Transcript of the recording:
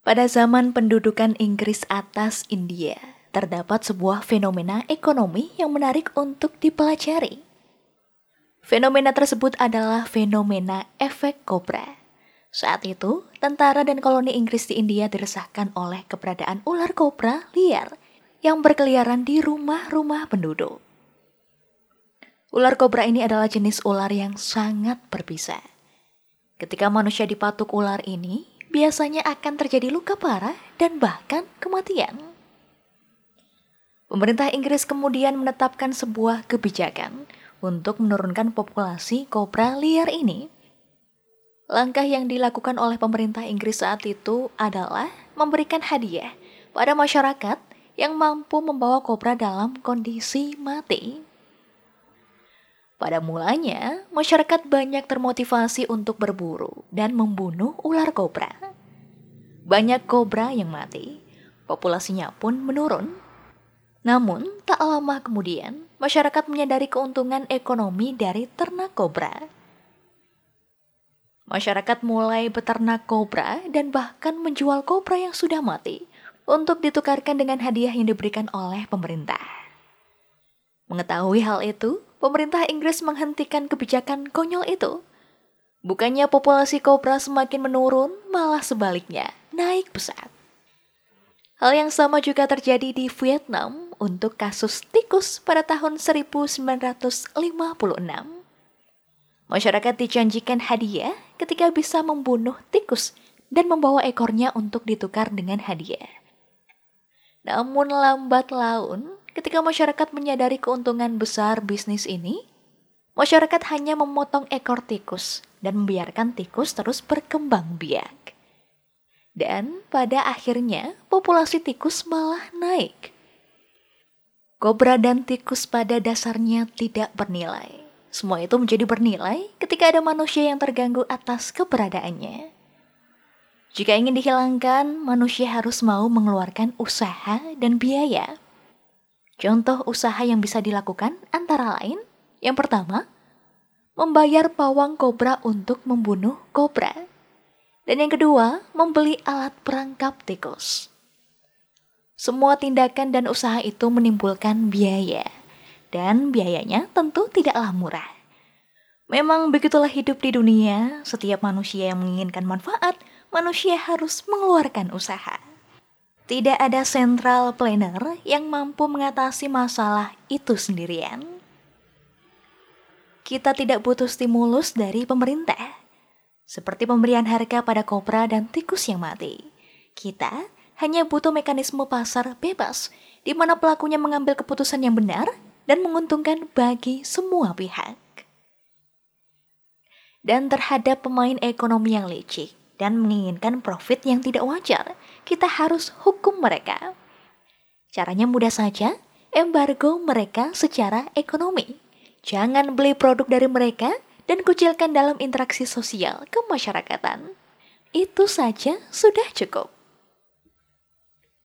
Pada zaman pendudukan Inggris atas India, terdapat sebuah fenomena ekonomi yang menarik untuk dipelajari. Fenomena tersebut adalah fenomena efek kobra. Saat itu, tentara dan koloni Inggris di India diresahkan oleh keberadaan ular kobra liar yang berkeliaran di rumah-rumah penduduk. Ular kobra ini adalah jenis ular yang sangat berbisa. Ketika manusia dipatuk ular ini, biasanya akan terjadi luka parah dan bahkan kematian. Pemerintah Inggris kemudian menetapkan sebuah kebijakan untuk menurunkan populasi kobra liar ini. Langkah yang dilakukan oleh pemerintah Inggris saat itu adalah memberikan hadiah pada masyarakat yang mampu membawa kobra dalam kondisi mati. Pada mulanya, masyarakat banyak termotivasi untuk berburu dan membunuh ular kobra. Banyak kobra yang mati, populasinya pun menurun. Namun, tak lama kemudian, masyarakat menyadari keuntungan ekonomi dari ternak kobra. Masyarakat mulai beternak kobra dan bahkan menjual kobra yang sudah mati untuk ditukarkan dengan hadiah yang diberikan oleh pemerintah. Mengetahui hal itu, pemerintah Inggris menghentikan kebijakan konyol itu. Bukannya populasi kobra semakin menurun, malah sebaliknya, naik pesat. Hal yang sama juga terjadi di Vietnam untuk kasus tikus pada tahun 1956. Masyarakat dijanjikan hadiah ketika bisa membunuh tikus dan membawa ekornya untuk ditukar dengan hadiah. Namun lambat laun, Ketika masyarakat menyadari keuntungan besar bisnis ini, masyarakat hanya memotong ekor tikus dan membiarkan tikus terus berkembang biak. Dan pada akhirnya populasi tikus malah naik. Kobra dan tikus pada dasarnya tidak bernilai. Semua itu menjadi bernilai ketika ada manusia yang terganggu atas keberadaannya. Jika ingin dihilangkan, manusia harus mau mengeluarkan usaha dan biaya Contoh usaha yang bisa dilakukan antara lain, yang pertama, membayar pawang kobra untuk membunuh kobra. Dan yang kedua, membeli alat perangkap tikus. Semua tindakan dan usaha itu menimbulkan biaya, dan biayanya tentu tidaklah murah. Memang begitulah hidup di dunia, setiap manusia yang menginginkan manfaat, manusia harus mengeluarkan usaha. Tidak ada central planner yang mampu mengatasi masalah itu sendirian. Kita tidak butuh stimulus dari pemerintah, seperti pemberian harga pada kobra dan tikus yang mati. Kita hanya butuh mekanisme pasar bebas, di mana pelakunya mengambil keputusan yang benar dan menguntungkan bagi semua pihak. Dan terhadap pemain ekonomi yang licik, dan menginginkan profit yang tidak wajar, kita harus hukum mereka. Caranya mudah saja, embargo mereka secara ekonomi. Jangan beli produk dari mereka dan kucilkan dalam interaksi sosial kemasyarakatan. Itu saja sudah cukup.